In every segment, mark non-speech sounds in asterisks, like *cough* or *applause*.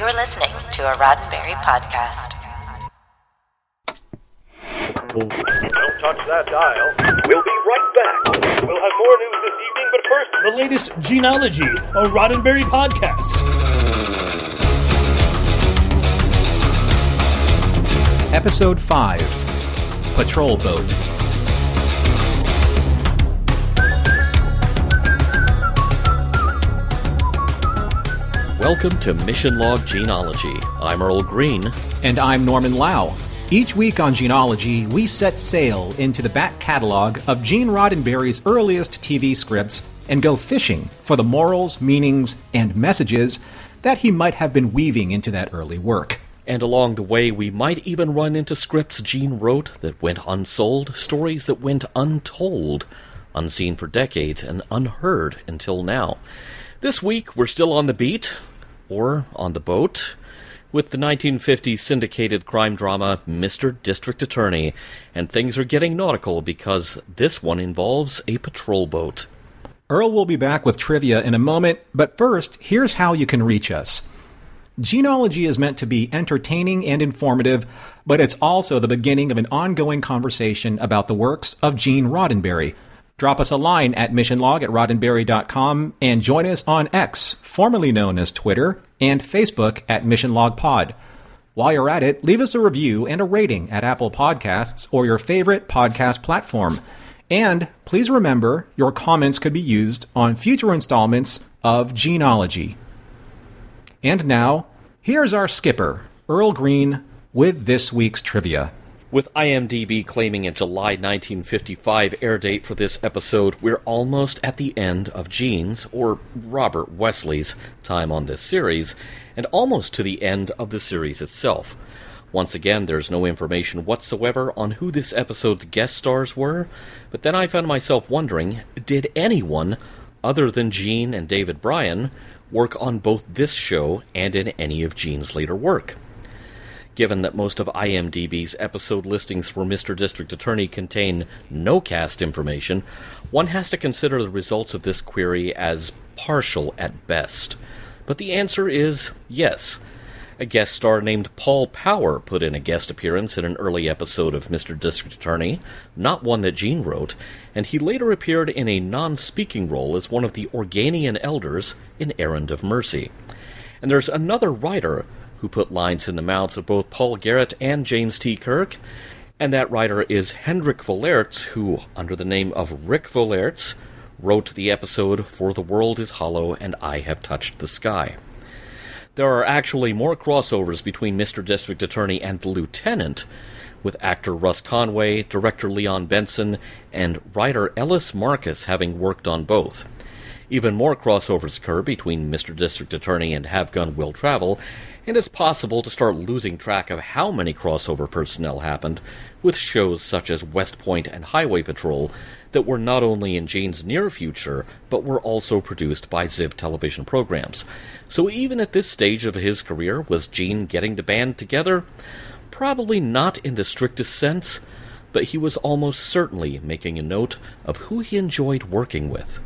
You're listening to a Roddenberry podcast. Don't touch that dial. We'll be right back. We'll have more news this evening, but first, the latest Gene-ology, a Roddenberry podcast. Episode 5 Patrol Boat. Welcome to Mission Log Gene-ology. I'm Earl Green. And I'm Norman Lao. Each week on Gene-ology, we set sail into the back catalog of Gene Roddenberry's earliest TV scripts and go fishing for the morals, meanings, and messages that he might have been weaving into that early work. And along the way, we might even run into scripts Gene wrote that went unsold, stories that went untold, unseen for decades, and unheard until now. This week, we're still on the beat, or on the boat, with the 1950s syndicated crime drama Mr. District Attorney, and things are getting nautical because this one involves a patrol boat. Earl will be back with trivia in a moment, but first, here's how you can reach us. Gene-ology is meant to be entertaining and informative, but it's also the beginning of an ongoing conversation about the works of Gene Roddenberry. Drop us a line at missionlog at roddenberry.com and join us on X, formerly known as Twitter, and Facebook at missionlogpod. While you're at it, leave us a review and a rating at Apple Podcasts or your favorite podcast platform. And please remember, your comments could be used on future installments of Gene-ology. And now, here's our skipper, Earl Green, with this week's trivia. With IMDb claiming a July 1955 air date for this episode, we're almost at the end of Gene's, or Robert Wesley's, time on this series, and almost to the end of the series itself. Once again, there's no information whatsoever on who this episode's guest stars were, but then I found myself wondering did anyone, other than Gene and David Bryan, work on both this show and in any of Gene's later work? Given that most of IMDb's episode listings for Mr. District Attorney contain no cast information, one has to consider the results of this query as partial at best. But the answer is yes. A guest star named Paul Power put in a guest appearance in an early episode of Mr. District Attorney, not one that Gene wrote, and he later appeared in a non speaking role as one of the Organian elders in Errand of Mercy. And there's another writer who put lines in the mouths of both Paul Garrett and James T. Kirk, and that writer is Hendrik Vollaerts, who, under the name of Rik Vollaerts, wrote the episode For the World is Hollow and I Have Touched the Sky. There are actually more crossovers between Mr. District Attorney and the Lieutenant, with actor Russ Conway, director Leon Benson, and writer Ellis Marcus having worked on both. Even more crossovers occur between Mr. District Attorney and Have Gun Will Travel, and it's possible to start losing track of how many crossover personnel happened with shows such as West Point and Highway Patrol that were not only in Gene's near future, but were also produced by Ziv television programs. So even at this stage of his career, was Gene getting the band together? Probably not in the strictest sense, but he was almost certainly making a note of who he enjoyed working with.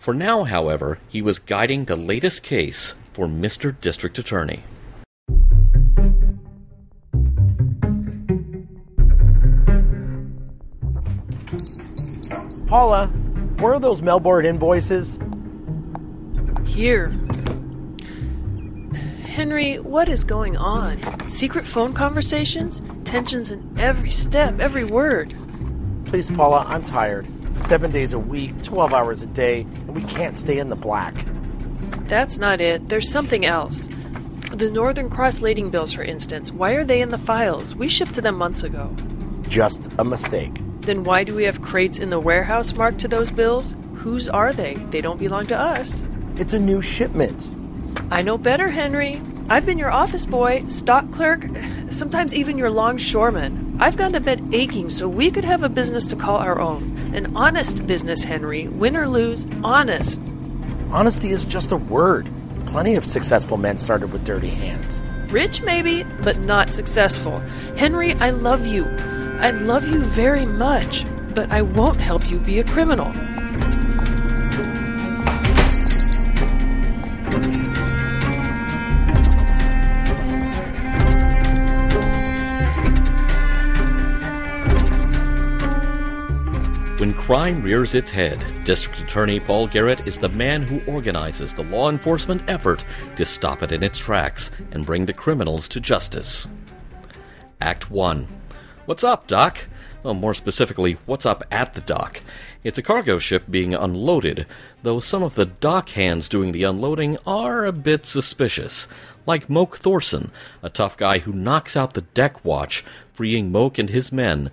For now, however, he was guiding the latest case for Mr. District Attorney. Paula, where are those mailboard invoices? Here. Henry, what is going on? Secret phone conversations? Tensions in every step, every word. Please, Paula, I'm tired. Seven days a week, 12 hours a day, and we can't stay in the black. That's not it. There's something else. The Northern Cross lading bills, for instance, why are they in the files? We shipped to them months ago. Just a mistake. Then why do we have crates in the warehouse marked to those bills? Whose are they? They don't belong to us. It's a new shipment. I know better, Henry. I've been your office boy, stock clerk, sometimes even your longshoreman. I've gone to bed aching so we could have a business to call our own. An honest business, Henry. Win or lose, honest. Honesty is just a word. Plenty of successful men started with dirty hands. Rich, maybe, but not successful. Henry, I love you. I love you very much, but I won't help you be a criminal. Crime rears its head, District Attorney Paul Garrett is the man who organizes the law enforcement effort to stop it in its tracks and bring the criminals to justice. Act 1. What's up, Doc? Well, more specifically, what's up at the dock? It's a cargo ship being unloaded, though some of the dock hands doing the unloading are a bit suspicious. Like Moke Thorson, a tough guy who knocks out the deck watch, freeing Moke and his men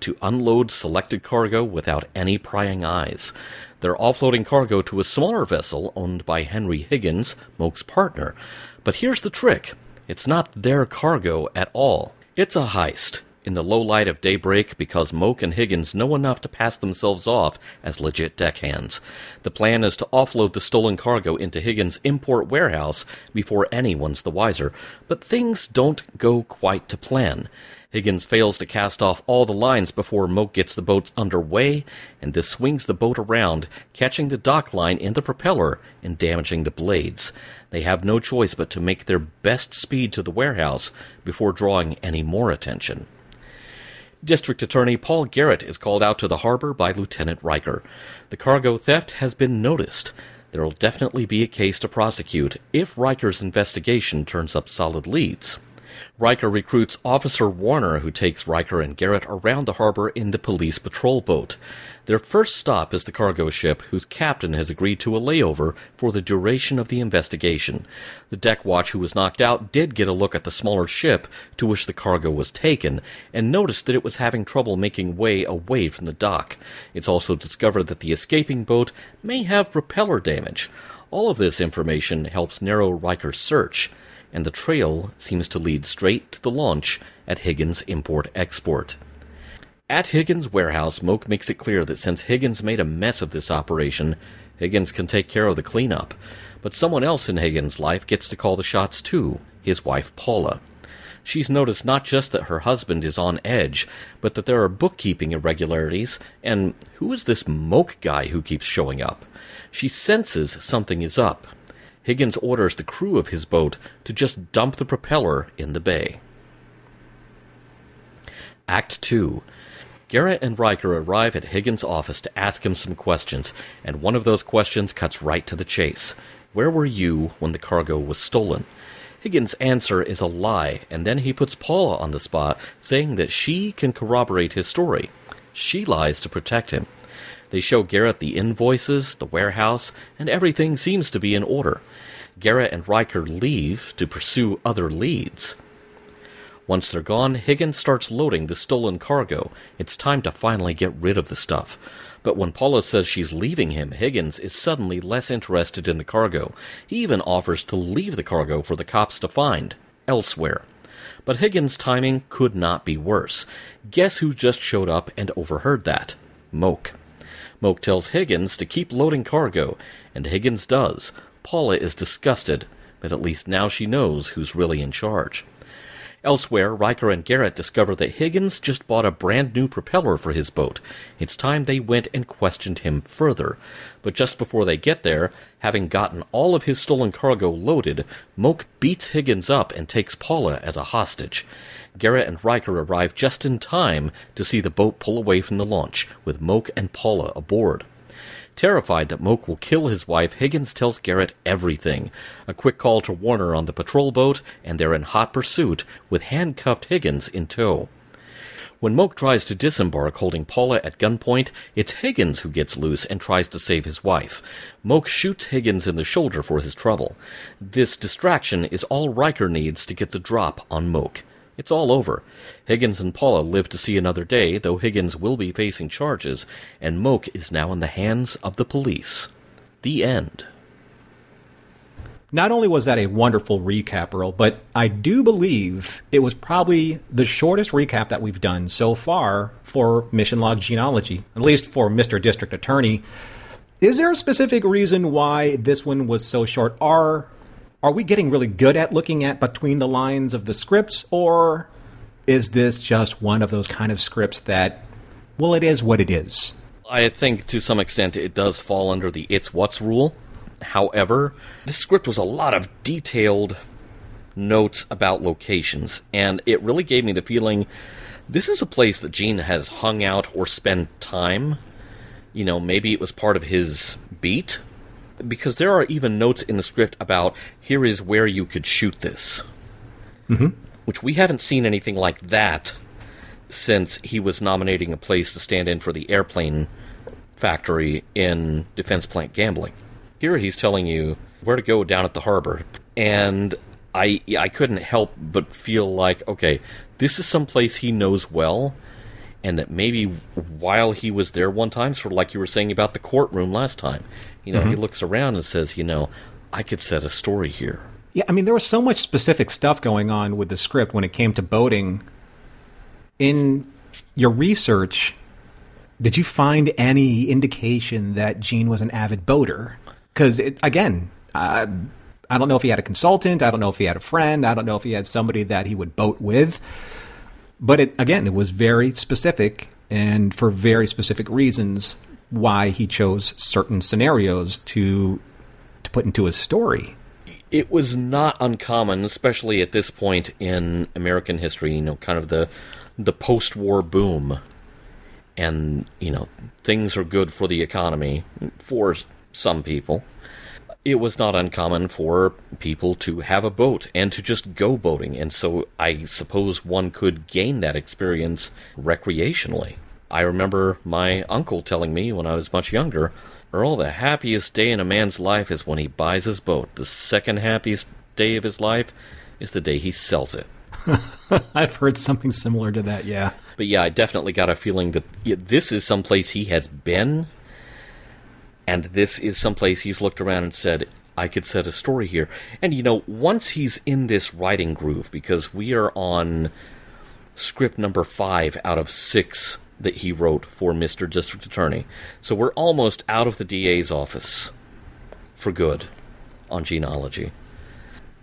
to unload selected cargo without any prying eyes. They're offloading cargo to a smaller vessel owned by Henry Higgins, Moke's partner. But here's the trick it's not their cargo at all. It's a heist in the low light of daybreak because Moke and Higgins know enough to pass themselves off as legit deckhands. The plan is to offload the stolen cargo into Higgins' import warehouse before anyone's the wiser, but things don't go quite to plan. Higgins fails to cast off all the lines before Moke gets the boat underway, and this swings the boat around, catching the dock line in the propeller and damaging the blades. They have no choice but to make their best speed to the warehouse before drawing any more attention. District Attorney Paul Garrett is called out to the harbor by Lieutenant Riker. The cargo theft has been noticed. There will definitely be a case to prosecute if Riker's investigation turns up solid leads. Riker recruits Officer Warner, who takes Riker and Garrett around the harbor in the police patrol boat. Their first stop is the cargo ship, whose captain has agreed to a layover for the duration of the investigation. The deck watch who was knocked out did get a look at the smaller ship to which the cargo was taken, and noticed that it was having trouble making way away from the dock. It's also discovered that the escaping boat may have propeller damage. All of this information helps narrow Riker's search and the trail seems to lead straight to the launch at Higgins Import Export. At Higgins' warehouse, Moke makes it clear that since Higgins made a mess of this operation, Higgins can take care of the cleanup. But someone else in Higgins' life gets to call the shots too his wife Paula. She's noticed not just that her husband is on edge, but that there are bookkeeping irregularities, and who is this Moke guy who keeps showing up? She senses something is up, Higgins orders the crew of his boat to just dump the propeller in the bay. Act 2. Garrett and Riker arrive at Higgins' office to ask him some questions, and one of those questions cuts right to the chase. Where were you when the cargo was stolen? Higgins' answer is a lie, and then he puts Paula on the spot, saying that she can corroborate his story. She lies to protect him. They show Garrett the invoices, the warehouse, and everything seems to be in order. Garrett and Riker leave to pursue other leads. Once they're gone, Higgins starts loading the stolen cargo. It's time to finally get rid of the stuff. But when Paula says she's leaving him, Higgins is suddenly less interested in the cargo. He even offers to leave the cargo for the cops to find elsewhere. But Higgins' timing could not be worse. Guess who just showed up and overheard that? Moke. Moke tells Higgins to keep loading cargo, and Higgins does. Paula is disgusted, but at least now she knows who's really in charge. Elsewhere, Riker and Garrett discover that Higgins just bought a brand new propeller for his boat. It's time they went and questioned him further. But just before they get there, having gotten all of his stolen cargo loaded, Moke beats Higgins up and takes Paula as a hostage. Garrett and Riker arrive just in time to see the boat pull away from the launch, with Moke and Paula aboard. Terrified that Moke will kill his wife, Higgins tells Garrett everything. A quick call to Warner on the patrol boat, and they're in hot pursuit, with handcuffed Higgins in tow. When Moke tries to disembark holding Paula at gunpoint, it's Higgins who gets loose and tries to save his wife. Moke shoots Higgins in the shoulder for his trouble. This distraction is all Riker needs to get the drop on Moke. It's all over. Higgins and Paula live to see another day, though Higgins will be facing charges, and Moke is now in the hands of the police. The end. Not only was that a wonderful recap, Earl, but I do believe it was probably the shortest recap that we've done so far for Mission Log Gene-ology, at least for Mr. District Attorney. Is there a specific reason why this one was so short? Are are we getting really good at looking at between the lines of the scripts, or is this just one of those kind of scripts that, well, it is what it is? I think to some extent it does fall under the it's what's rule. However, this script was a lot of detailed notes about locations, and it really gave me the feeling this is a place that Gene has hung out or spent time. you know, maybe it was part of his beat. Because there are even notes in the script about here is where you could shoot this. Mm-hmm. Which we haven't seen anything like that since he was nominating a place to stand in for the airplane factory in Defense Plant Gambling. Here he's telling you where to go down at the harbor. And I I couldn't help but feel like, okay, this is some place he knows well, and that maybe while he was there one time, sort of like you were saying about the courtroom last time, you know, he looks around and says, you know, I could set a story here. Yeah, I mean, there was so much specific stuff going on with the script when it came to boating. In your research, did you find any indication that Gene was an avid boater? Because, again, uh, I don't know if he had a consultant. I don't know if he had a friend. I don't know if he had somebody that he would boat with. But it, again, it was very specific and for very specific reasons why he chose certain scenarios to to put into his story. It was not uncommon, especially at this point in American history, you know, kind of the the post-war boom. And, you know, things are good for the economy for some people. It was not uncommon for people to have a boat and to just go boating, and so I suppose one could gain that experience recreationally. I remember my uncle telling me when I was much younger, Earl, the happiest day in a man's life is when he buys his boat. The second happiest day of his life is the day he sells it. *laughs* I've heard something similar to that, yeah. But yeah, I definitely got a feeling that this is someplace he has been, and this is someplace he's looked around and said, I could set a story here. And you know, once he's in this writing groove, because we are on script number five out of six that he wrote for Mr. District Attorney. So we're almost out of the DA's office for good on Gene-ology.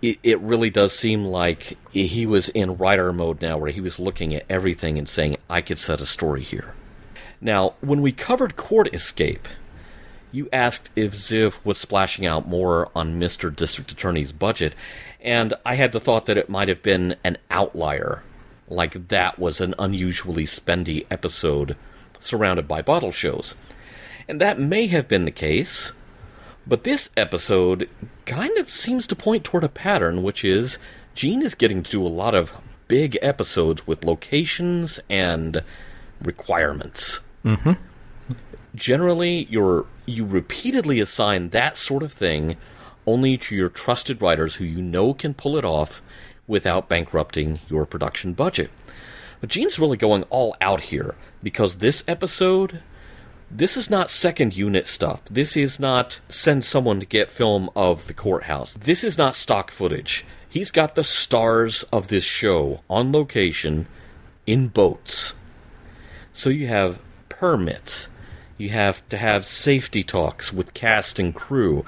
It, it really does seem like he was in writer mode now, where he was looking at everything and saying, I could set a story here. Now, when we covered Court Escape, you asked if Ziv was splashing out more on Mr. District Attorney's budget, and I had the thought that it might have been an outlier like that was an unusually spendy episode surrounded by bottle shows. And that may have been the case, but this episode kind of seems to point toward a pattern, which is Gene is getting to do a lot of big episodes with locations and requirements. Mm-hmm. Generally, you're, you repeatedly assign that sort of thing only to your trusted writers who you know can pull it off without bankrupting your production budget. But Gene's really going all out here because this episode, this is not second unit stuff. This is not send someone to get film of the courthouse. This is not stock footage. He's got the stars of this show on location in boats. So you have permits. You have to have safety talks with cast and crew.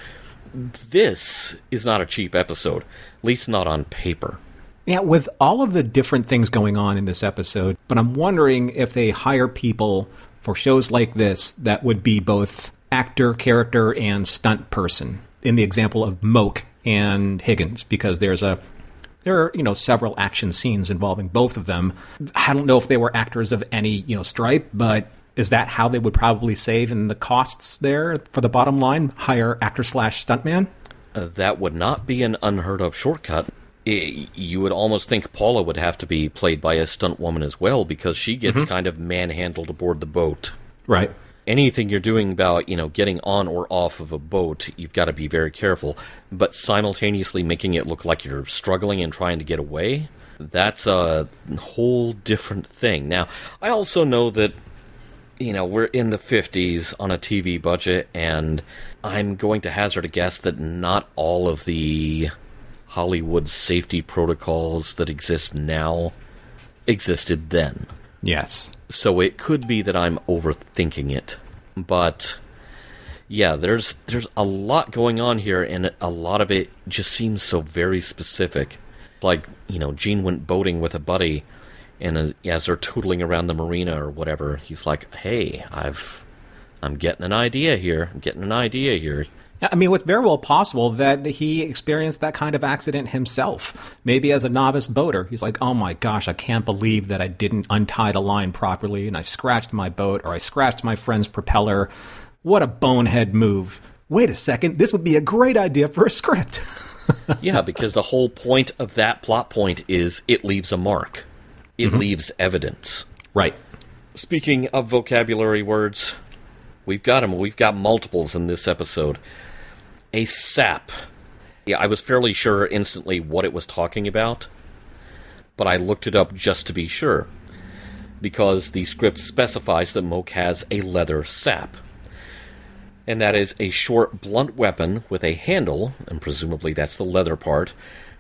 This is not a cheap episode, at least not on paper. Yeah, with all of the different things going on in this episode, but I'm wondering if they hire people for shows like this that would be both actor, character, and stunt person. In the example of Moke and Higgins, because there's a there are you know several action scenes involving both of them. I don't know if they were actors of any you know stripe, but is that how they would probably save in the costs there for the bottom line? Hire actor slash stuntman. Uh, that would not be an unheard of shortcut. You would almost think Paula would have to be played by a stunt woman as well because she gets mm-hmm. kind of manhandled aboard the boat. Right. Anything you're doing about, you know, getting on or off of a boat, you've got to be very careful. But simultaneously making it look like you're struggling and trying to get away, that's a whole different thing. Now, I also know that you know, we're in the 50s on a TV budget, and I'm going to hazard a guess that not all of the Hollywood safety protocols that exist now existed then. Yes. So it could be that I'm overthinking it. But yeah, there's there's a lot going on here and a lot of it just seems so very specific. Like, you know, Gene went boating with a buddy and as they're tootling around the marina or whatever, he's like, "Hey, I've I'm getting an idea here. I'm getting an idea here. I mean, it's very well possible that he experienced that kind of accident himself. Maybe as a novice boater, he's like, oh my gosh, I can't believe that I didn't untie the line properly and I scratched my boat or I scratched my friend's propeller. What a bonehead move. Wait a second, this would be a great idea for a script. *laughs* yeah, because the whole point of that plot point is it leaves a mark, it mm-hmm. leaves evidence. right. Speaking of vocabulary words, we've got them. We've got multiples in this episode. A sap. Yeah, I was fairly sure instantly what it was talking about, but I looked it up just to be sure. Because the script specifies that Moke has a leather sap. And that is a short, blunt weapon with a handle, and presumably that's the leather part,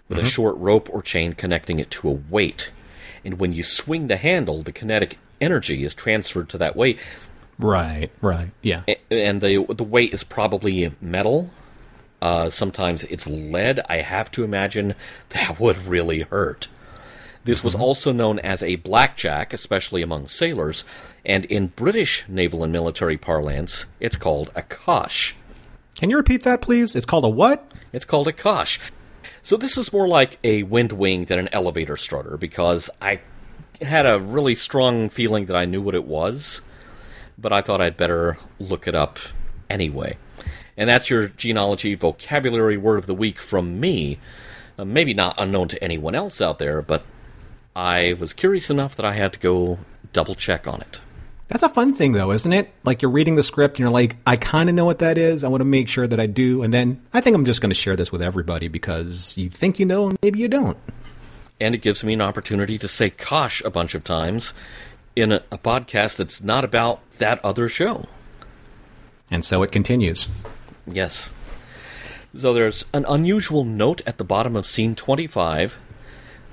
with a mm-hmm. short rope or chain connecting it to a weight. And when you swing the handle, the kinetic energy is transferred to that weight, Right, right. Yeah. and the the weight is probably metal. Uh, sometimes it's lead. I have to imagine *laughs* that would really hurt. This was also known as a blackjack, especially among sailors, and in British naval and military parlance, it's called a cosh. Can you repeat that, please? It's called a what? It's called a cosh. So this is more like a wind wing than an elevator strutter because I had a really strong feeling that I knew what it was, but I thought I'd better look it up anyway. And that's your Gene-ology vocabulary word of the week from me. Uh, maybe not unknown to anyone else out there, but I was curious enough that I had to go double check on it. That's a fun thing, though, isn't it? Like you're reading the script and you're like, I kind of know what that is. I want to make sure that I do. And then I think I'm just going to share this with everybody because you think you know and maybe you don't. and it gives me an opportunity to say "kosh" a bunch of times in a, a podcast that's not about that other show. And so it continues. Yes. So there's an unusual note at the bottom of scene 25.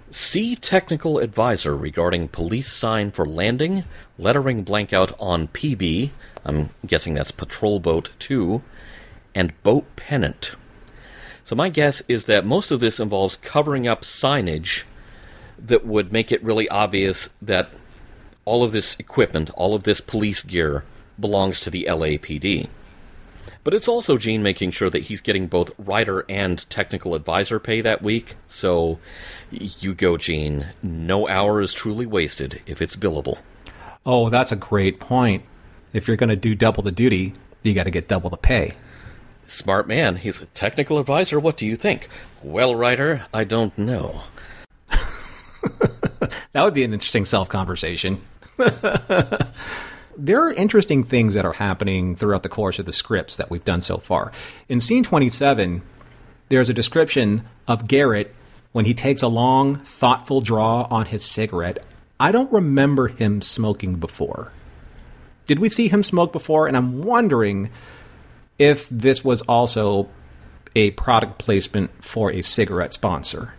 See technical advisor regarding police sign for landing, lettering blank out on PB, I'm guessing that's patrol boat 2, and boat pennant. So my guess is that most of this involves covering up signage that would make it really obvious that all of this equipment, all of this police gear belongs to the LAPD. But it's also Gene making sure that he's getting both writer and technical advisor pay that week. So you go, Gene. No hour is truly wasted if it's billable. Oh, that's a great point. If you're going to do double the duty, you got to get double the pay. Smart man. He's a technical advisor. What do you think? Well, writer, I don't know. *laughs* That would be an interesting self conversation. *laughs* there are interesting things that are happening throughout the course of the scripts that we've done so far. In scene 27, there's a description of Garrett when he takes a long, thoughtful draw on his cigarette. I don't remember him smoking before. Did we see him smoke before? And I'm wondering if this was also a product placement for a cigarette sponsor.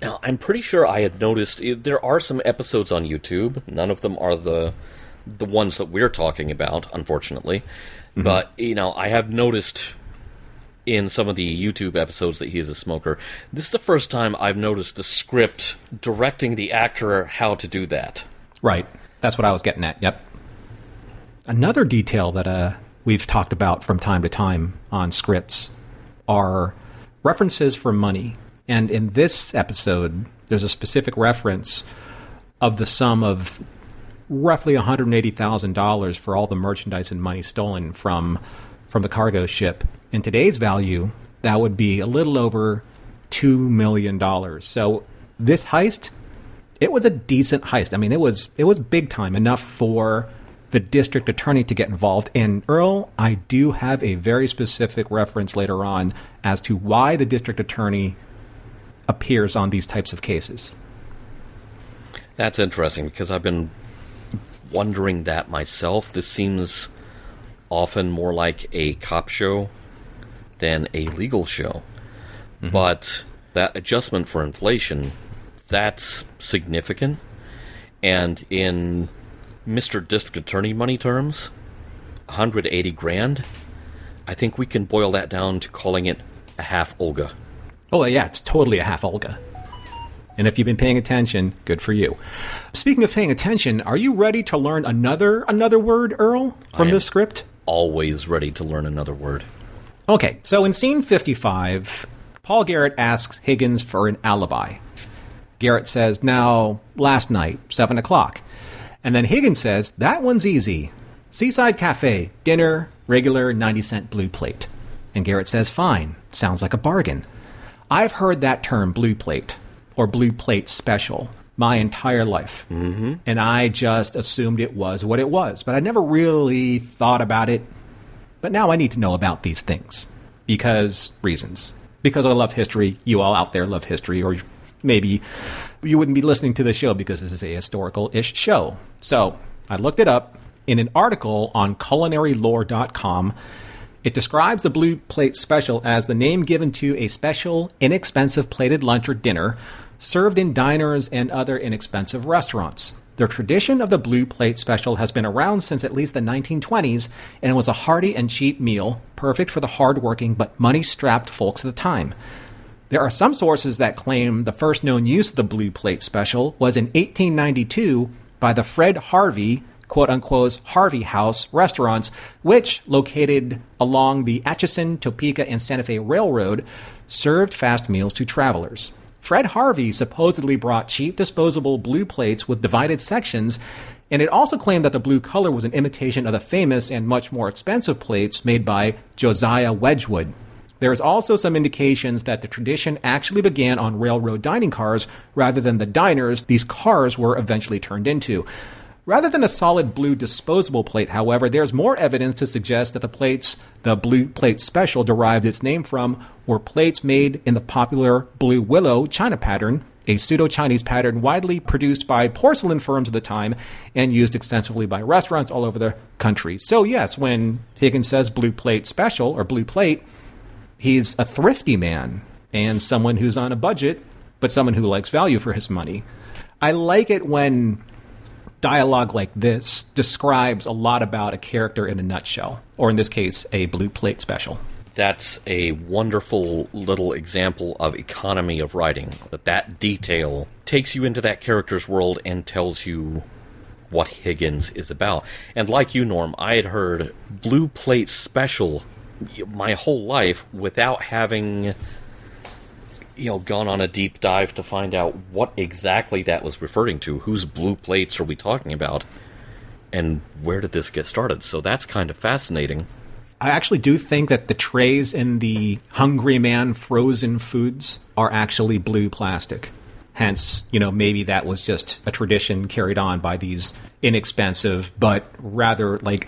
Now, I'm pretty sure I had noticed eh, there are some episodes on YouTube. None of them are the the ones that we're talking about, unfortunately. But you know, I have noticed in some of the YouTube episodes that he is a smoker. This is the first time I've noticed the script directing the actor how to do that. Right. That's what I was getting at. Yep. Another detail that uh, we've talked about from time to time on scripts are references for money. And in this episode, there's a specific reference of the sum of roughly $180,000 for all the merchandise and money stolen from from the cargo ship. In today's value, that would be a little over $2 million. So this heist it was a decent heist. I mean, it was it was big time enough for the district attorney to get involved. And Earl, I do have a very specific reference later on as to why the district attorney appears on these types of cases. That's interesting because I've been wondering that myself. This seems often more like a cop show than a legal show. Mm-hmm. But that adjustment for inflation, that's significant. And in Mr. District Attorney money terms, 180 grand, I think we can boil that down to calling it a half Olga. Oh yeah, it's totally a half Olga. And if you've been paying attention, good for you. Speaking of paying attention, are you ready to learn another another word, Earl, from this script? Always ready to learn another word. Okay, so in scene 55, Paul Garrett asks Higgins for an alibi. Garrett says, Now, last night, 7 o'clock. And then Higgins says, That one's easy. Seaside Cafe, dinner, regular 90 cent blue plate. And Garrett says, Fine, sounds like a bargain. I've heard that term blue plate or blue plate special my entire life. Mm-hmm. And I just assumed it was what it was. But I never really thought about it. But now I need to know about these things because reasons. Because I love history. You all out there love history, or maybe you wouldn't be listening to the show because this is a historical ish show. So I looked it up in an article on culinarylore.com. It describes the blue plate special as the name given to a special, inexpensive plated lunch or dinner served in diners and other inexpensive restaurants. The tradition of the blue plate special has been around since at least the 1920s, and it was a hearty and cheap meal, perfect for the hard-working but money-strapped folks of the time. There are some sources that claim the first known use of the blue plate special was in 1892 by the Fred Harvey quote unquote Harvey House restaurants, which, located along the Atchison, Topeka, and Santa Fe Railroad, served fast meals to travelers. Fred Harvey supposedly brought cheap disposable blue plates with divided sections, and it also claimed that the blue color was an imitation of the famous and much more expensive plates made by Josiah Wedgwood. There is also some indications that the tradition actually began on railroad dining cars rather than the diners these cars were eventually turned into. Rather than a solid blue disposable plate, however, there's more evidence to suggest that the plates the blue plate special derived its name from were plates made in the popular blue willow china pattern, a pseudo Chinese pattern widely produced by porcelain firms of the time and used extensively by restaurants all over the country. So, yes, when Higgins says blue plate special or blue plate, he's a thrifty man and someone who's on a budget, but someone who likes value for his money. I like it when dialogue like this describes a lot about a character in a nutshell, or in this case, a blue plate special. That's a wonderful little example of economy of writing. That that detail takes you into that character's world and tells you what Higgins is about. And like you, Norm, I had heard blue plate special my whole life without having you know gone on a deep dive to find out what exactly that was referring to. Whose blue plates are we talking about? And where did this get started? So that's kind of fascinating. I actually do think that the trays in the Hungry Man frozen foods are actually blue plastic. Hence, you know, maybe that was just a tradition carried on by these inexpensive but rather like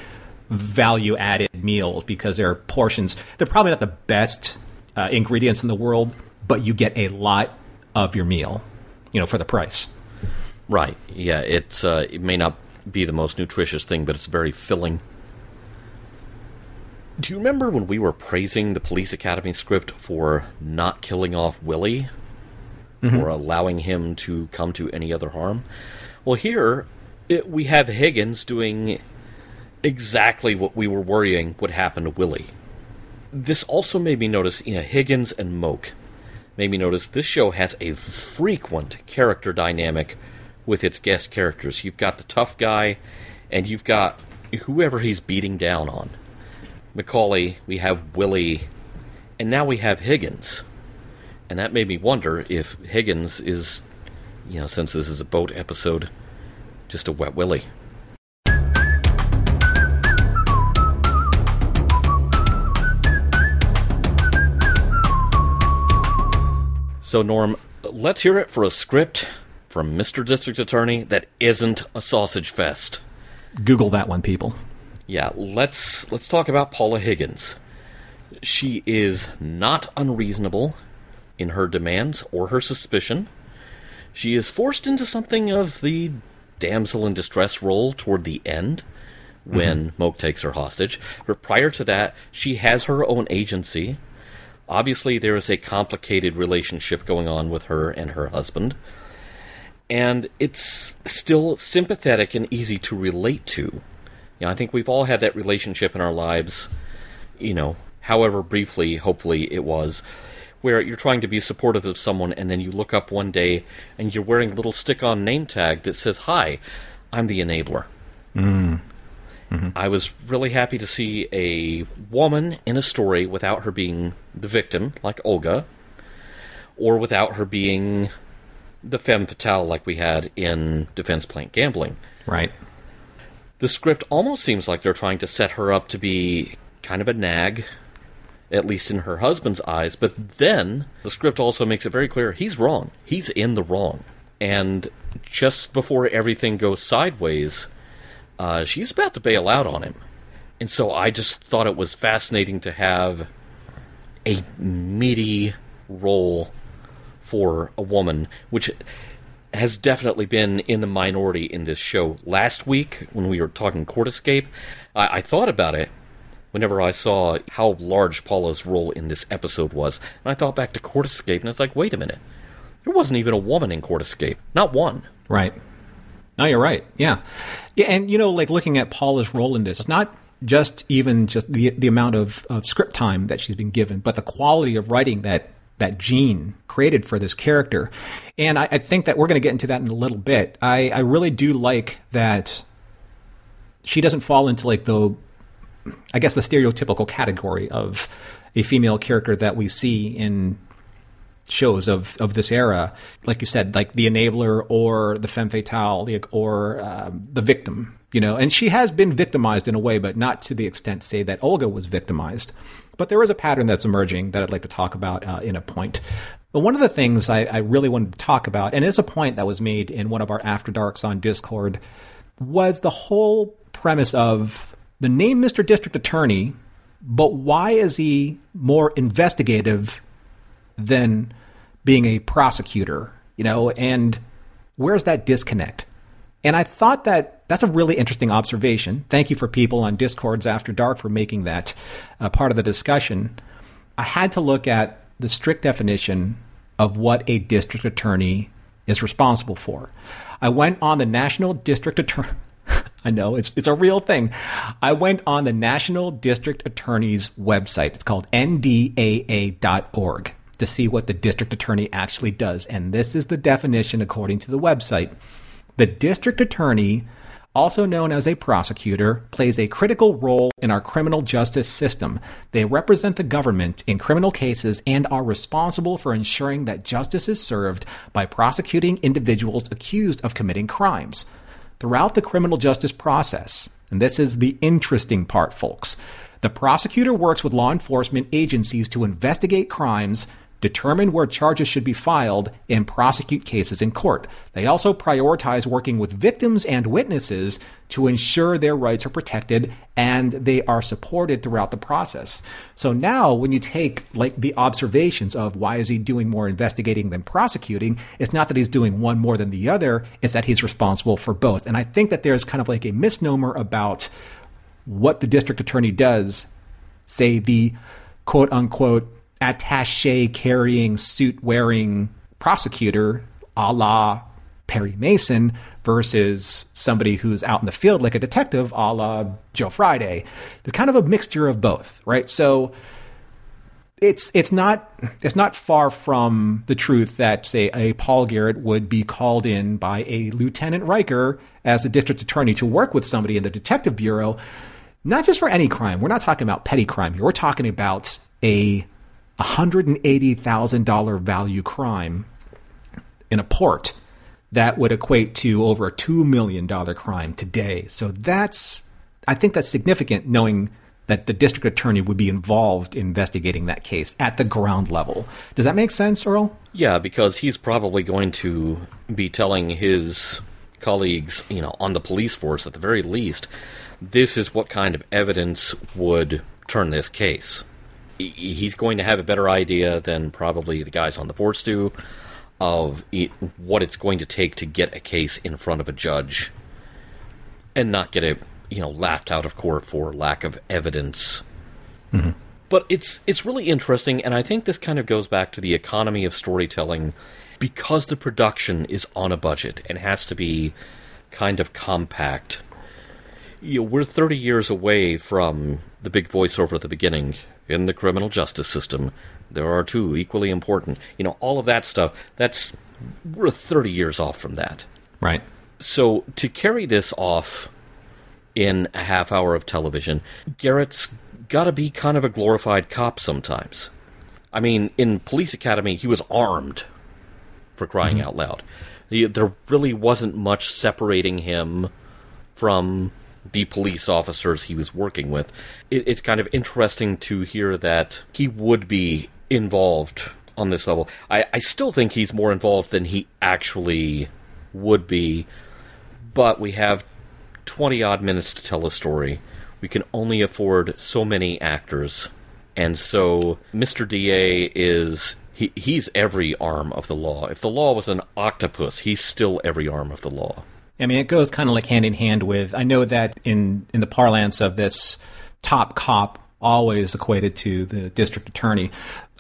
value added meals because they're portions. They're probably not the best uh, ingredients in the world, but you get a lot of your meal, you know, for the price. Right. Yeah. It's uh, it may not be the most nutritious thing, but it's very filling. Do you remember when we were praising the Police Academy script for not killing off Willie mm-hmm. or allowing him to come to any other harm? Well, here it, we have Higgins doing exactly what we were worrying would happen to Willie. This also made me notice, you know, Higgins and Moke made me notice this show has a frequent character dynamic with its guest characters. You've got the tough guy, and you've got whoever he's beating down on. Macaulay, we have Willie, and now we have Higgins. And that made me wonder if Higgins is, you know, since this is a boat episode, just a wet Willie. So, Norm, let's hear it for a script from Mr. District Attorney that isn't a sausage fest. Google that one, people. Yeah, let's let's talk about Paula Higgins. She is not unreasonable in her demands or her suspicion. She is forced into something of the damsel in distress role toward the end when mm-hmm. Moke takes her hostage. But prior to that, she has her own agency Obviously, there is a complicated relationship going on with her and her husband, and it's still sympathetic and easy to relate to. You know, I think we've all had that relationship in our lives, you know, however briefly, hopefully, it was, where you're trying to be supportive of someone and then you look up one day and you're wearing a little stick on name tag that says, Hi, I'm the enabler. Mm. I was really happy to see a woman in a story without her being the victim, like Olga, or without her being the femme fatale, like we had in Defense Plant Gambling. Right. The script almost seems like they're trying to set her up to be kind of a nag, at least in her husband's eyes, but then the script also makes it very clear he's wrong. He's in the wrong. And just before everything goes sideways, uh, she's about to bail out on him. And so I just thought it was fascinating to have a meaty role for a woman, which has definitely been in the minority in this show. Last week, when we were talking Court Escape, I, I thought about it whenever I saw how large Paula's role in this episode was. And I thought back to Court Escape, and it's like, wait a minute. There wasn't even a woman in Court Escape. Not one. Right. No, you're right. Yeah. Yeah, and you know, like looking at Paula's role in this, it's not just even just the the amount of, of script time that she's been given, but the quality of writing that that Gene created for this character. And I, I think that we're going to get into that in a little bit. I, I really do like that she doesn't fall into like the, I guess, the stereotypical category of a female character that we see in shows of, of this era, like you said, like the enabler or the femme fatale or um, the victim, you know. And she has been victimized in a way, but not to the extent, say, that Olga was victimized. But there is a pattern that's emerging that I'd like to talk about uh, in a point. But one of the things I, I really wanted to talk about, and it's a point that was made in one of our After Darks on Discord, was the whole premise of the name Mr. District Attorney, but why is he more investigative than being a prosecutor? You know, and where's that disconnect? And I thought that that's a really interesting observation. Thank you for people on Discords After Dark for making that uh, part of the discussion. I had to look at the strict definition of what a district attorney is responsible for. I went on the National District Attorney. *laughs* I know it's it's a real thing. I went on the National District Attorney's website. It's called ndaa.org to see what the district attorney actually does, and this is the definition according to the website. The district attorney, also known as a prosecutor, plays a critical role in our criminal justice system. They represent the government in criminal cases and are responsible for ensuring that justice is served by prosecuting individuals accused of committing crimes. Throughout the criminal justice process, and this is the interesting part, folks, the prosecutor works with law enforcement agencies to investigate crimes determine where charges should be filed, and prosecute cases in court. They also prioritize working with victims and witnesses to ensure their rights are protected and they are supported throughout the process. So now when you take like the observations of why is he doing more investigating than prosecuting, it's not that he's doing one more than the other, it's that he's responsible for both. And I think that there's kind of like a misnomer about what the district attorney does, say the quote unquote attache carrying, suit wearing prosecutor a la Perry Mason versus somebody who's out in the field like a detective a la Joe Friday. It's kind of a mixture of both, right? So it's it's not it's not far from the truth that say a Paul Garrett would be called in by a Lieutenant Riker as a district attorney to work with somebody in the detective bureau, not just for any crime. We're not talking about petty crime here. We're talking about a $180,000 value crime in a port that would equate to over a $2 million crime today. So that's, I think that's significant knowing that the district attorney would be involved in investigating that case at the ground level. Does that make sense, Earl? Yeah, because he's probably going to be telling his colleagues, you know, on the police force at the very least, this is what kind of evidence would turn this case he's going to have a better idea than probably the guys on the force do of what it's going to take to get a case in front of a judge and not get it, you know, laughed out of court for lack of evidence. Mm-hmm. But it's it's really interesting, and I think this kind of goes back to the economy of storytelling because the production is on a budget and has to be kind of compact. You know, we're 30 years away from the big voiceover at the beginning in the criminal justice system. There are two equally important. You know, all of that stuff. That's we're 30 years off from that. Right. So to carry this off in a half hour of television. Garrett's got to be kind of a glorified cop sometimes. I mean, in Police Academy, he was armed, for crying mm-hmm. out loud. He- There really wasn't much separating him from the police officers he was working with. It, it's kind of interesting to hear that he would be involved on this level. I, I still think he's more involved than he actually would be, but we have 20 odd minutes to tell a story. We can only afford so many actors. And so Mr. DA is he, he's every arm of the law. If the law was an octopus, he's still every arm of the law. I mean, it goes kind of like hand in hand with. I know that in in the parlance of this, top cop always equated to the district attorney.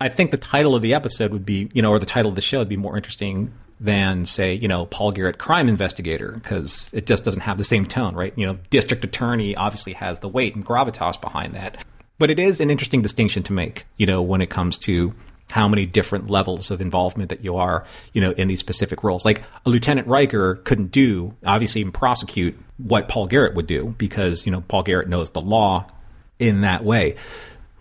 I think the title of the episode would be, you know, or the title of the show would be more interesting than say, you know, Paul Garrett crime investigator because it just doesn't have the same tone, right? You know, district attorney obviously has the weight and gravitas behind that. But it is an interesting distinction to make, you know, when it comes to how many different levels of involvement that you are, you know, in these specific roles. Like a Lieutenant Riker couldn't do, obviously, even prosecute what Paul Garrett would do because, you know, Paul Garrett knows the law in that way.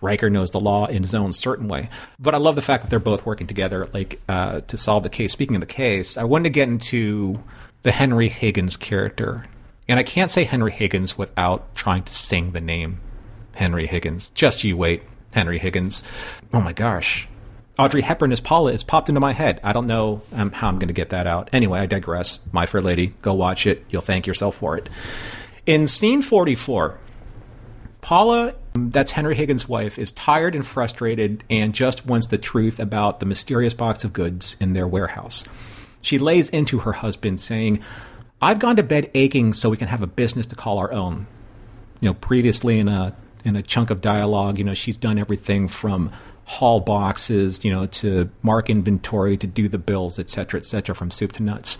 Riker knows the law in his own certain way. But I love the fact that they're both working together, like, uh, to solve the case. Speaking of the case, I wanted to get into the Henry Higgins character. And I can't say Henry Higgins without trying to sing the name Henry Higgins. Just you wait, Henry Higgins. Oh my gosh. Audrey Hepburn as Paula has popped into my head. I don't know um, how I'm going to get that out. Anyway, I digress. My Fair Lady, go watch it. You'll thank yourself for it. In scene 44, Paula, that's Henry Higgins' wife, is tired and frustrated and just wants the truth about the mysterious box of goods in their warehouse. She lays into her husband, saying, I've gone to bed aching so we can have a business to call our own. You know, previously in a in a chunk of dialogue, you know, she's done everything from haul boxes, you know, to mark inventory, to do the bills, et cetera, et cetera, from soup to nuts.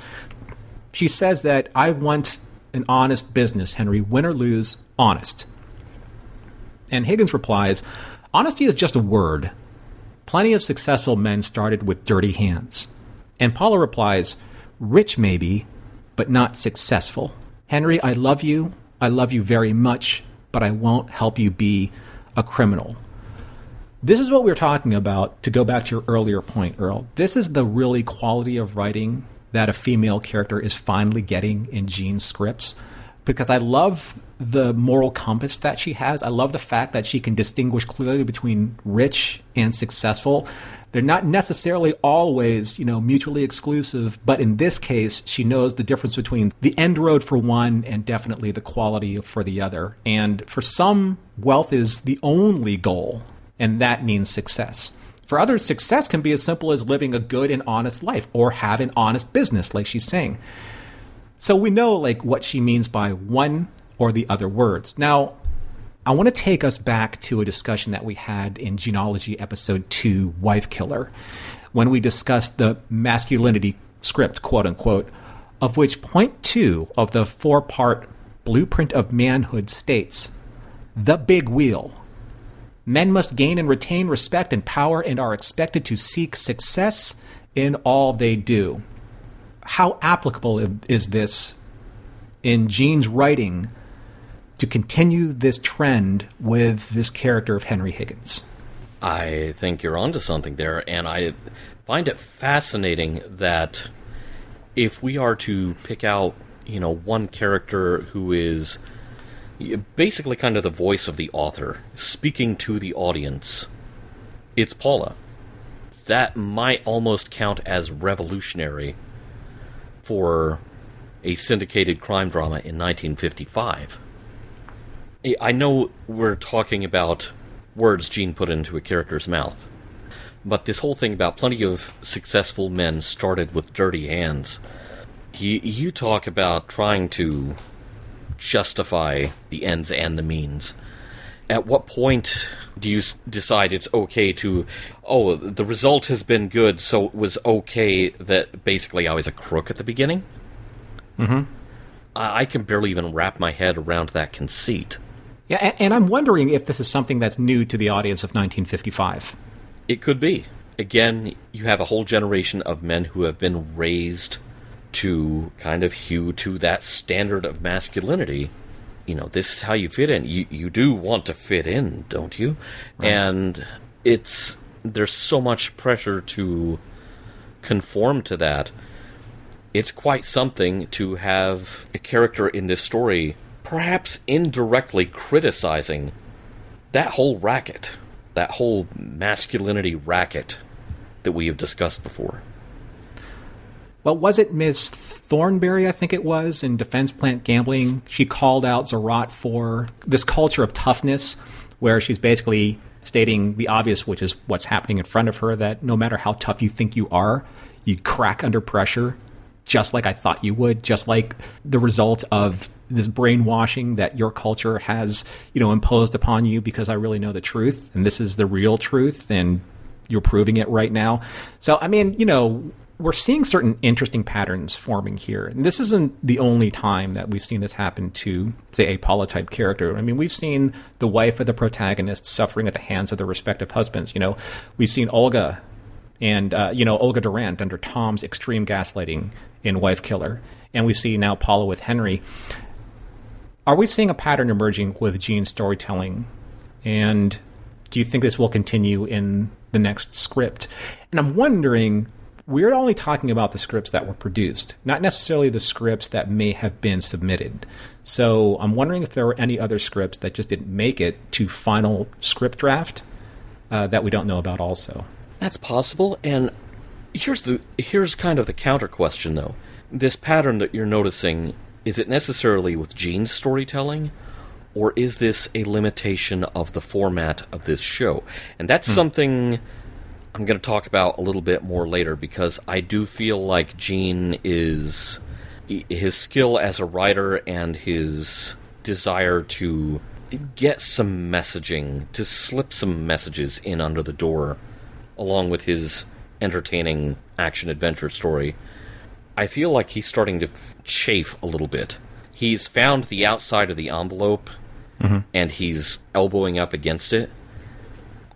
She says that I want an honest business, Henry, win or lose, honest. And Higgins replies, Honesty is just a word. Plenty of successful men started with dirty hands. And Paula replies, Rich maybe, but not successful. Henry, I love you. I love you very much, but I won't help you be a criminal. This is what we we're talking about to go back to your earlier point, Earl. This is the really quality of writing that a female character is finally getting in Gene's scripts because I love the moral compass that she has. I love the fact that she can distinguish clearly between rich and successful. They're not necessarily always, you know, mutually exclusive, but in this case, she knows the difference between the end road for one and definitely the quality for the other. And for some, wealth is the only goal, and that means success. For others, success can be as simple as living a good and honest life or have an honest business, like she's saying. So we know like what she means by one or the other words. Now, I want to take us back to a discussion that we had in Gene-ology episode 2, Wife Killer, when we discussed the masculinity script, quote unquote, of which point 2 of the four-part blueprint of manhood states, the big wheel. Men must gain and retain respect and power and are expected to seek success in all they do how applicable is this in Gene's writing to continue this trend with this character of Henry Higgins? I think you're onto something there, and I find it fascinating that if we are to pick out, you know, one character who is basically kind of the voice of the author, speaking to the audience, it's Paula. That might almost count as revolutionary for a syndicated crime drama in 1955. I know we're talking about words Gene put into a character's mouth, but this whole thing about plenty of successful men started with dirty hands. You, you talk about trying to justify the ends and the means. At what point do you s- decide it's okay to, oh, the result has been good, so it was okay that basically I was a crook at the beginning? Mm-hmm. I, I can barely even wrap my head around that conceit. Yeah, and, and I'm wondering if this is something that's new to the audience of 1955. It could be. Again, you have a whole generation of men who have been raised to kind of hew to that standard of masculinity you know, this is how you fit in. You you do want to fit in, don't you? And it's there's so much pressure to conform to that. It's quite something to have a character in this story perhaps indirectly criticizing that whole racket, that whole masculinity racket that we have discussed before. Well, was it Miss Thornberry, I think it was, in Defense Plant Gambling? She called out Zarat for this culture of toughness, where she's basically stating the obvious, which is what's happening in front of her that no matter how tough you think you are, you crack under pressure, just like I thought you would, just like the result of this brainwashing that your culture has, you know, imposed upon you because I really know the truth and this is the real truth and you're proving it right now. So, I mean, you know, we're seeing certain interesting patterns forming here. And this isn't the only time that we've seen this happen to, say, a Paula type character. I mean, we've seen the wife of the protagonist suffering at the hands of their respective husbands. You know, we've seen Olga and, uh, you know, Olga Durant under Tom's extreme gaslighting in Wife Killer. And we see now Paula with Henry. Are we seeing a pattern emerging with Gene's storytelling? And do you think this will continue in the next script? And I'm wondering, we're only talking about the scripts that were produced, not necessarily the scripts that may have been submitted. So I'm wondering if there were any other scripts that just didn't make it to final script draft uh, that we don't know about also. That's possible, and here's the here's kind of the counter question though. This pattern that you're noticing, is it necessarily with Gene's storytelling? Or is this a limitation of the format of this show? And that's something I'm going to talk about a little bit more later because I do feel like Gene is his skill as a writer and his desire to get some messaging, to slip some messages in under the door, along with his entertaining action adventure story. I feel like he's starting to chafe a little bit. He's found the outside of the envelope mm-hmm. and he's elbowing up against it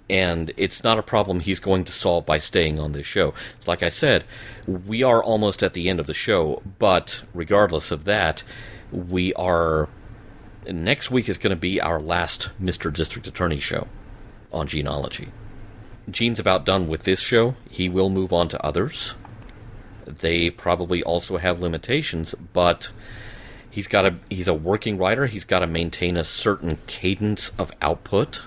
and it's not a problem he's going to solve by staying on this show. Like I said, we are almost at the end of the show, but regardless of that, we are. Next week is going to be our last Mr. District Attorney show on Gene-ology. Gene's about done with this show. He will move on to others. They probably also have limitations, but he's got a he's a working writer. He's got to maintain a certain cadence of output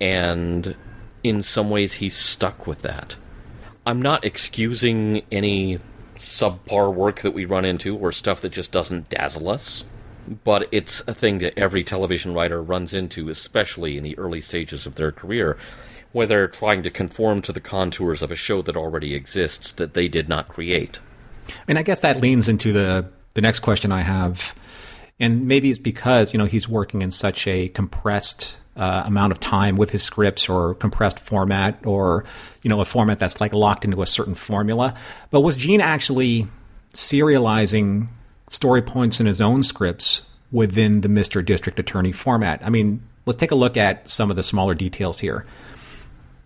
and in some ways he's stuck with that. I'm not excusing any subpar work that we run into or stuff that just doesn't dazzle us, but it's a thing that every television writer runs into, especially in the early stages of their career, where they're trying to conform to the contours of a show that already exists that they did not create. And I guess that leans into the the next question I have, and maybe it's because you know he's working in such a compressed uh, amount of time with his scripts or compressed format or you know a format that's like locked into a certain formula. But was Gene actually serializing story points in his own scripts within the Mr. District Attorney format? I mean, let's take a look at some of the smaller details here.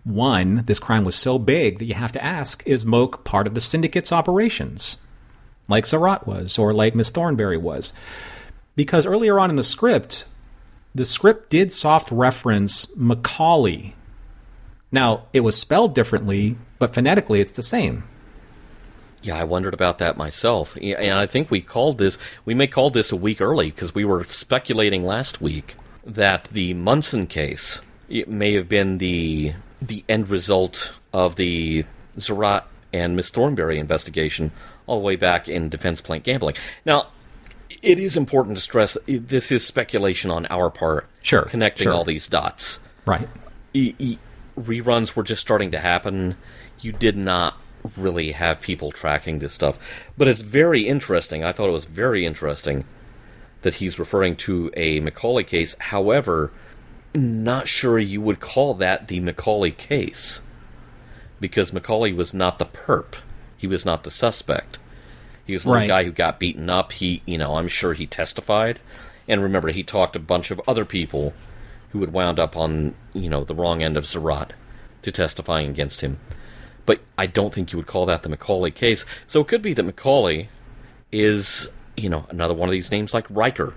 One, this crime was so big that you have to ask, is Moak part of the syndicate's operations? Like Zarat was, or like Miss Thornberry was. Because earlier on in the script, the script did soft reference Macaulay. Now, it was spelled differently, but phonetically it's the same. Yeah, I wondered about that myself. And I think we called this, we may call this a week early because we were speculating last week that the Munson case it may have been the the end result of the Zarat and Miss Thornberry investigation all the way back in Defense Plant Gambling. Now, it is important to stress this is speculation on our part. Sure, Connecting sure. all these dots. Right. E- e- reruns were just starting to happen. You did not really have people tracking this stuff. But it's very interesting. I thought it was very interesting that he's referring to a Macaulay case. However, not sure you would call that the Macaulay case. Because Macaulay was not the perp. He was not the suspect. He was the Right. guy who got beaten up. He, you know, I'm sure he testified. And remember, he talked to a bunch of other people who had wound up on, you know, the wrong end of Zarat to testifying against him. But I don't think you would call that the Macaulay case. So it could be that Macaulay is, you know, another one of these names like Riker.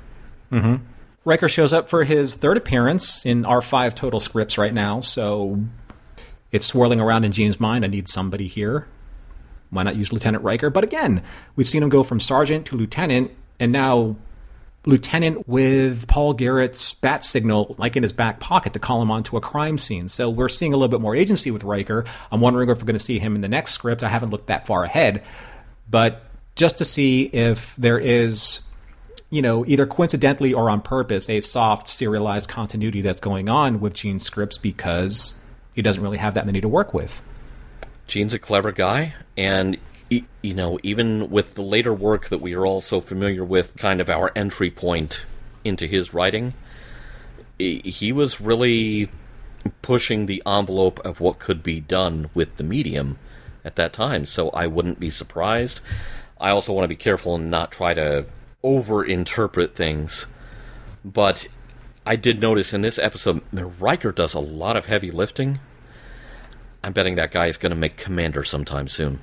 Mm-hmm. Riker shows up for his third appearance in our five total scripts right now, so it's swirling around in Gene's mind. I need somebody here. Why not use Lieutenant Riker? But again, we've seen him go from sergeant to lieutenant, and now lieutenant with Paul Garrett's bat signal like in his back pocket to call him onto a crime scene. So we're seeing a little bit more agency with Riker. I'm wondering if we're going to see him in the next script. I haven't looked that far ahead, but just to see if there is you know, either coincidentally or on purpose, a soft serialized continuity that's going on with Gene's scripts because he doesn't really have that many to work with. Gene's a clever guy, and you know, even with the later work that we are all so familiar with, kind of our entry point into his writing, he was really pushing the envelope of what could be done with the medium at that time. So I wouldn't be surprised. I also want to be careful and not try to over-interpret things, but I did notice in this episode, Riker does a lot of heavy lifting. I'm betting that guy is going to make Commander sometime soon.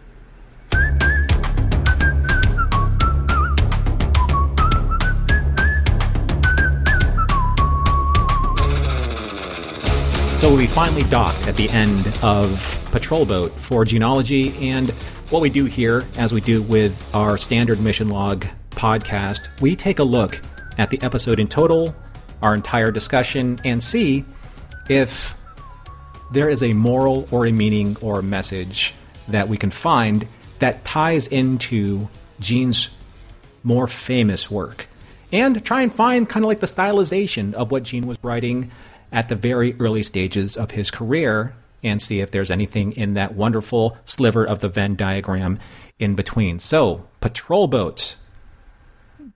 So we finally docked at the end of Patrol Boat for Gene-ology, and what we do here, as we do with our standard mission log podcast, we take a look at the episode in total, our entire discussion, and see if there is a moral or a meaning or a message that we can find that ties into Gene's more famous work. And try and find kind of like the stylization of what Gene was writing at the very early stages of his career and see if there's anything in that wonderful sliver of the Venn diagram in between. So, Patrol Boat.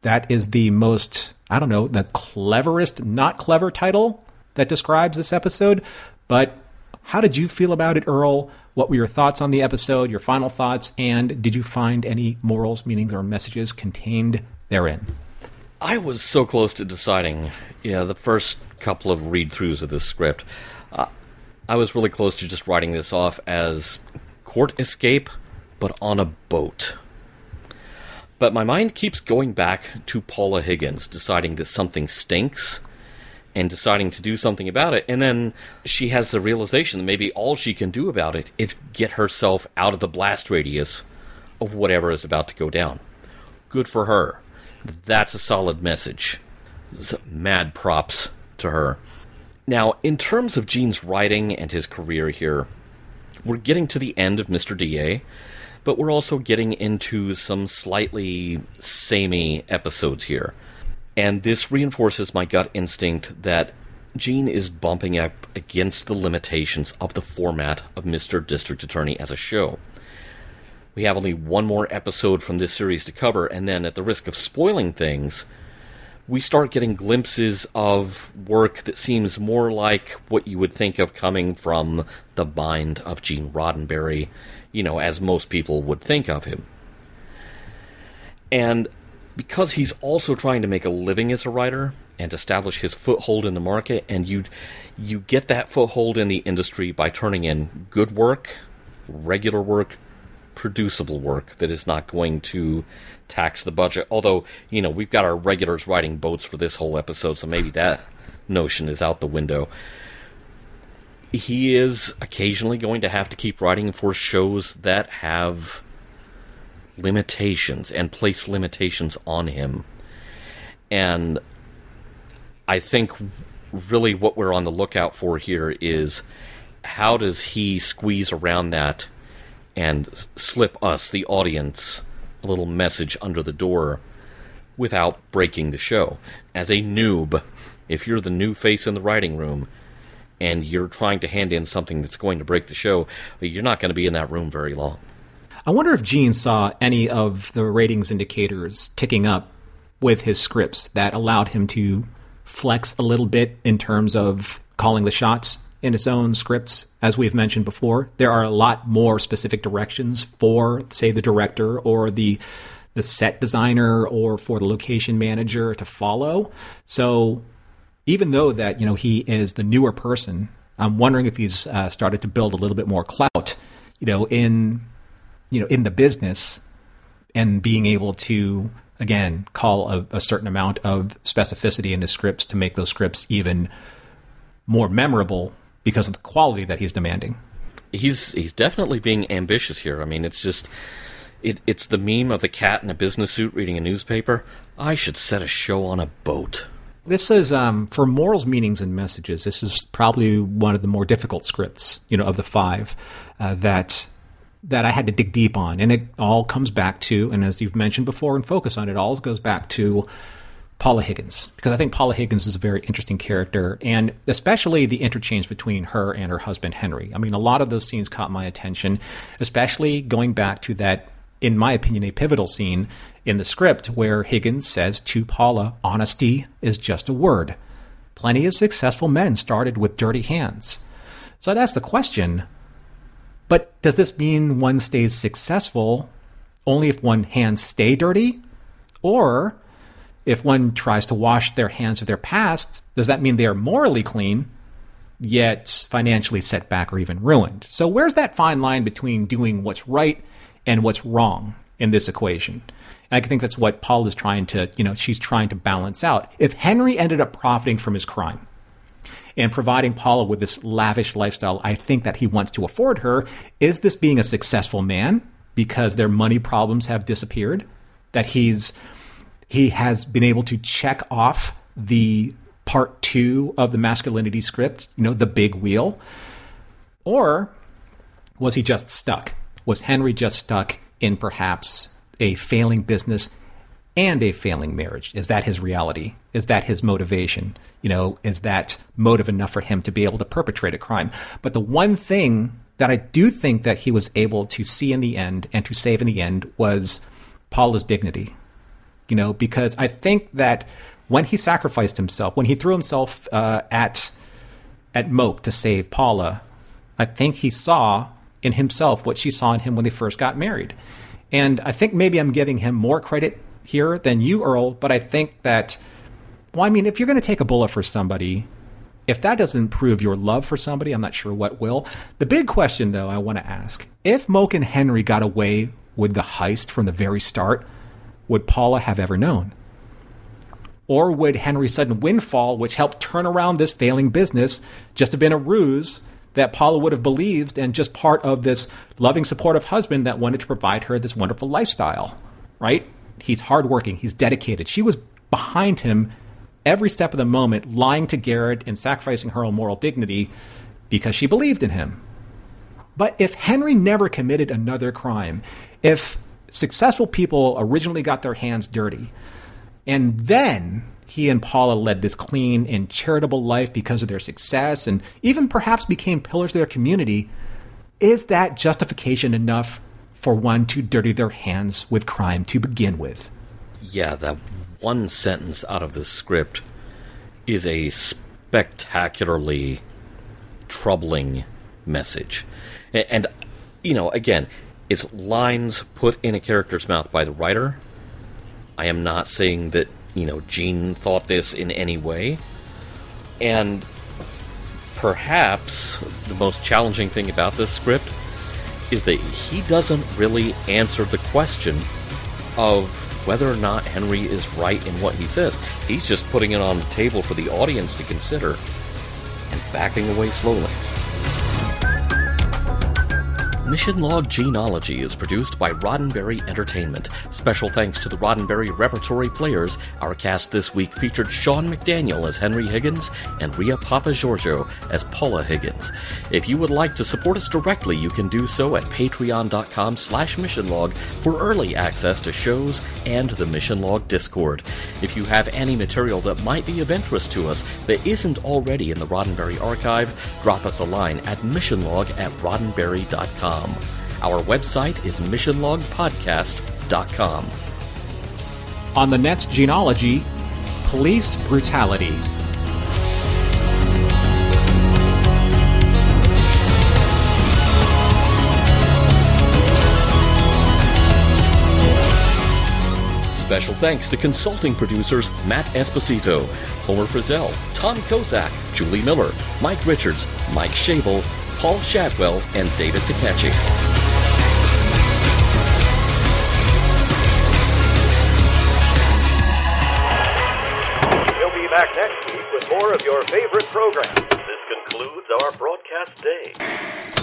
That is the most, I don't know, the cleverest, not clever title that describes this episode. But how did you feel about it, Earl? What were your thoughts on the episode, your final thoughts, and did you find any morals, meanings, or messages contained therein? I was so close to deciding. Yeah, the first couple of read throughs of this script, uh, I was really close to just writing this off as court escape, but on a boat. But my mind keeps going back to Paula Higgins deciding that something stinks and deciding to do something about it. And then she has the realization that maybe all she can do about it is get herself out of the blast radius of whatever is about to go down. Good for her. That's a solid message. Mad props to her. Now, in terms of Gene's writing and his career here, we're getting to the end of Mr. DA, but we're also getting into some slightly samey episodes here. And this reinforces my gut instinct that Gene is bumping up against the limitations of the format of Mr. District Attorney as a show. We have only one more episode from this series to cover, and then, at the risk of spoiling things, we start getting glimpses of work that seems more like what you would think of coming from the mind of Gene Roddenberry, you know, as most people would think of him. And because he's also trying to make a living as a writer and establish his foothold in the market, and you you get that foothold in the industry by turning in good work, regular work, producible work that is not going to tax the budget. Although, you know, we've got our regulars writing boats for this whole episode, so maybe that notion is out the window. He is occasionally going to have to keep writing for shows that have limitations and place limitations on him. And I think really what we're on the lookout for here is how does he squeeze around that and slip us, the audience, a little message under the door without breaking the show. As a noob, if you're the new face in the writing room and you're trying to hand in something that's going to break the show, you're not going to be in that room very long. I wonder if Gene saw any of the ratings indicators ticking up with his scripts that allowed him to flex a little bit in terms of calling the shots in its own scripts. As we've mentioned before, there are a lot more specific directions for, say, the director or the the set designer or for the location manager to follow. So even though that you know he is the newer person, I'm wondering if he's uh, started to build a little bit more clout, you know, in you know in the business and being able to again, call a, a certain amount of specificity into scripts to make those scripts even more memorable because of the quality that he's demanding. He's he's definitely being ambitious here. I mean, it's just it, it's the meme of the cat in a business suit reading a newspaper. I should set a show on a boat. This is um, for morals, meanings, and messages. This is probably one of the more difficult scripts, you know, of the five uh, that that I had to dig deep on, and it all comes back to, and as you've mentioned before, and focus on it, all goes back to Paula Higgins because I think Paula Higgins is a very interesting character, and especially the interchange between her and her husband Henry. I mean, a lot of those scenes caught my attention, especially going back to that in my opinion, a pivotal scene in the script where Higgins says to Paula, honesty is just a word. Plenty of successful men started with dirty hands. So I'd ask the question, but does this mean one stays successful only if one hands stay dirty? Or if one tries to wash their hands of their past, does that mean they are morally clean, yet financially set back or even ruined? So where's that fine line between doing what's right and what's wrong in this equation. And I think that's what Paul is trying to, you know, she's trying to balance out. If Henry ended up profiting from his crime and providing Paula with this lavish lifestyle I think that he wants to afford her, is this being a successful man because their money problems have disappeared? That he's he has been able to check off the part two of the masculinity script, you know, the big wheel? Or was he just stuck? Was Henry just stuck in perhaps a failing business and a failing marriage? Is that his reality? Is that his motivation? You know, is that motive enough for him to be able to perpetrate a crime? But the one thing that I do think that he was able to see in the end and to save in the end was Paula's dignity. You know, because I think that when he sacrificed himself, when he threw himself uh, at at Moke to save Paula, I think he saw in himself what she saw in him when they first got married. And I think maybe I'm giving him more credit here than you, Earl, but I think that, well, I mean, if you're going to take a bullet for somebody, if that doesn't prove your love for somebody, I'm not sure what will. The big question, though, I want to ask if Moke and Henry got away with the heist from the very start, would Paula have ever known? Or would Henry's sudden windfall, which helped turn around this failing business, just have been a ruse that Paula would have believed and just part of this loving, supportive husband that wanted to provide her this wonderful lifestyle, right? He's hardworking, he's dedicated. She was behind him every step of the moment, lying to Garrett and sacrificing her own moral dignity because she believed in him. But if Henry never committed another crime, if successful people originally got their hands dirty, and then he and Paula led this clean and charitable life because of their success and even perhaps became pillars of their community, is that justification enough for one to dirty their hands with crime to begin with? Yeah, that one sentence out of the script is a spectacularly troubling message. And, you know, again, it's lines put in a character's mouth by the writer. I am not saying that you know, Gene thought this in any way. And perhaps the most challenging thing about this script is that he doesn't really answer the question of whether or not Henry is right in what he says. He's just putting it on the table for the audience to consider and backing away slowly. Mission Log Gene-ology is produced by Roddenberry Entertainment. Special thanks to the Roddenberry Repertory Players. Our cast this week featured Shawn McDaniel as Henry Higgins and Ria Papageorgiou as Paula Higgins. If you would like to support us directly, you can do so at patreon.com slash missionlog for early access to shows and the Mission Log Discord. If you have any material that might be of interest to us that isn't already in the Roddenberry archive, drop us a line at missionlog at roddenberry.com. Our website is missionlogpodcast.com. On the next Gene-ology, police brutality. Special thanks to consulting producers Matt Esposito, Homer Frizzell, Tom Kozak, Julie Miller, Mike Richards, Mike Shabel, Paul Shadwell, and David Tackchie. We'll be back next week with more of your favorite programs. This concludes our broadcast day.